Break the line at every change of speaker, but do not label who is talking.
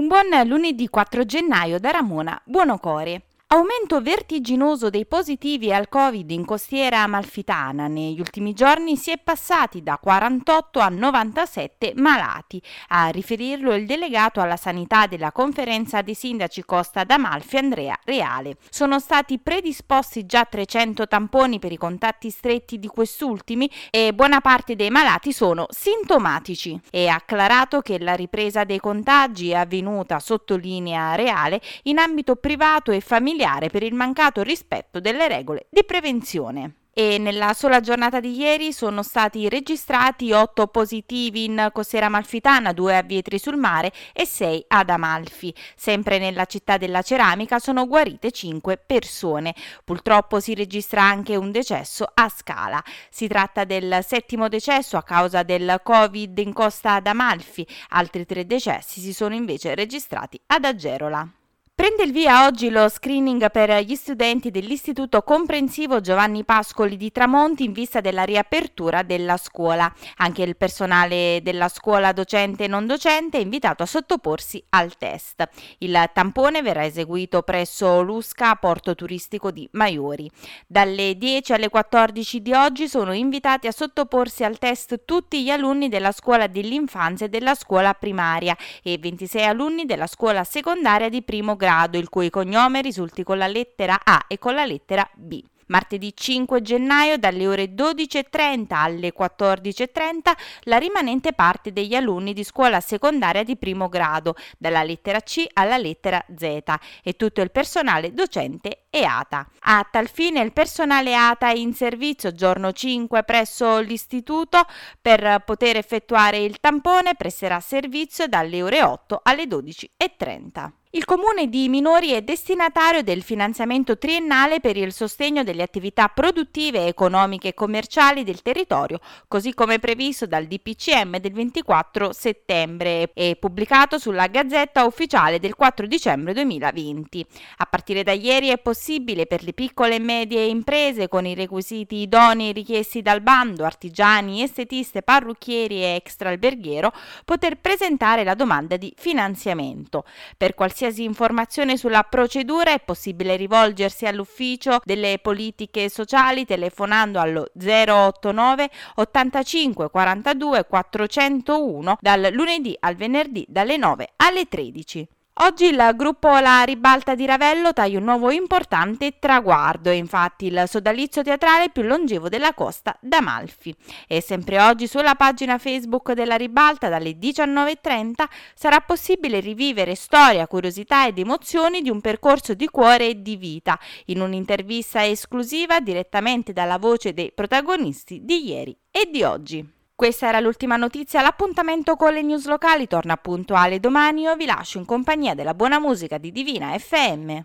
Un buon lunedì 4 gennaio da Ramona Buonocore. Aumento vertiginoso dei positivi al Covid in costiera amalfitana. Negli ultimi giorni si è passati da 48 a 97 malati. A riferirlo il delegato alla sanità della conferenza dei sindaci Costa d'Amalfi Andrea Reale. Sono stati predisposti già 300 tamponi per i contatti stretti di quest'ultimi e buona parte dei malati sono sintomatici. È acclarato che la ripresa dei contagi è avvenuta, sottolinea Reale, in ambito privato e familiare familiare per il mancato rispetto delle regole di prevenzione e nella sola giornata di ieri sono stati registrati 8 positivi in Costiera Amalfitana, 2 a Vietri sul Mare e 6 ad Amalfi. Sempre nella città della ceramica sono guarite 5 persone. Purtroppo si registra anche un decesso a Scala. Si tratta del settimo decesso a causa del Covid in costa ad Amalfi. Altri tre decessi si sono invece registrati ad Agerola. Prende il via oggi lo screening per gli studenti dell'Istituto Comprensivo Giovanni Pascoli di Tramonti in vista della riapertura della scuola. Anche il personale della scuola docente e non docente è invitato a sottoporsi al test. Il tampone verrà eseguito presso l'USCA Porto Turistico di Maiori. Dalle 10 alle 14 di oggi sono invitati a sottoporsi al test tutti gli alunni della scuola dell'infanzia e della scuola primaria e 26 alunni della scuola secondaria di primo grado grado il cui cognome risulti con la lettera A e con la lettera B. Martedì 5 gennaio dalle ore 12.30 alle 14.30 la rimanente parte degli alunni di scuola secondaria di primo grado, dalla lettera C alla lettera Z e tutto il personale docente e ATA. A tal fine il personale ATA è in servizio giorno 5 presso l'istituto per poter effettuare il tampone presterà servizio dalle ore 8 alle 12.30. Il comune di Minori è destinatario del finanziamento triennale per il sostegno delle attività produttive, economiche e commerciali del territorio, così come previsto dal DPCM del 24 settembre e pubblicato sulla Gazzetta Ufficiale del 4 dicembre 2020. A partire da ieri è possibile per le piccole e medie imprese con i requisiti idonei richiesti dal bando, artigiani, estetiste, parrucchieri e extraalberghiero, poter presentare la domanda di finanziamento. Per qualsiasi qualsiasi informazione sulla procedura è possibile rivolgersi all'ufficio delle politiche sociali telefonando allo 089 85 42 401 dal lunedì al venerdì dalle 9 alle 13. Oggi il gruppo La Ribalta di Ravello taglia un nuovo importante traguardo, è infatti il sodalizio teatrale più longevo della costa d'Amalfi. E sempre oggi sulla pagina Facebook della Ribalta dalle 19.30 sarà possibile rivivere storia, curiosità ed emozioni di un percorso di cuore e di vita in un'intervista esclusiva direttamente dalla voce dei protagonisti di ieri e di oggi. Questa era l'ultima notizia, l'appuntamento con le news locali torna puntuale domani, io vi lascio in compagnia della buona musica di Divina FM.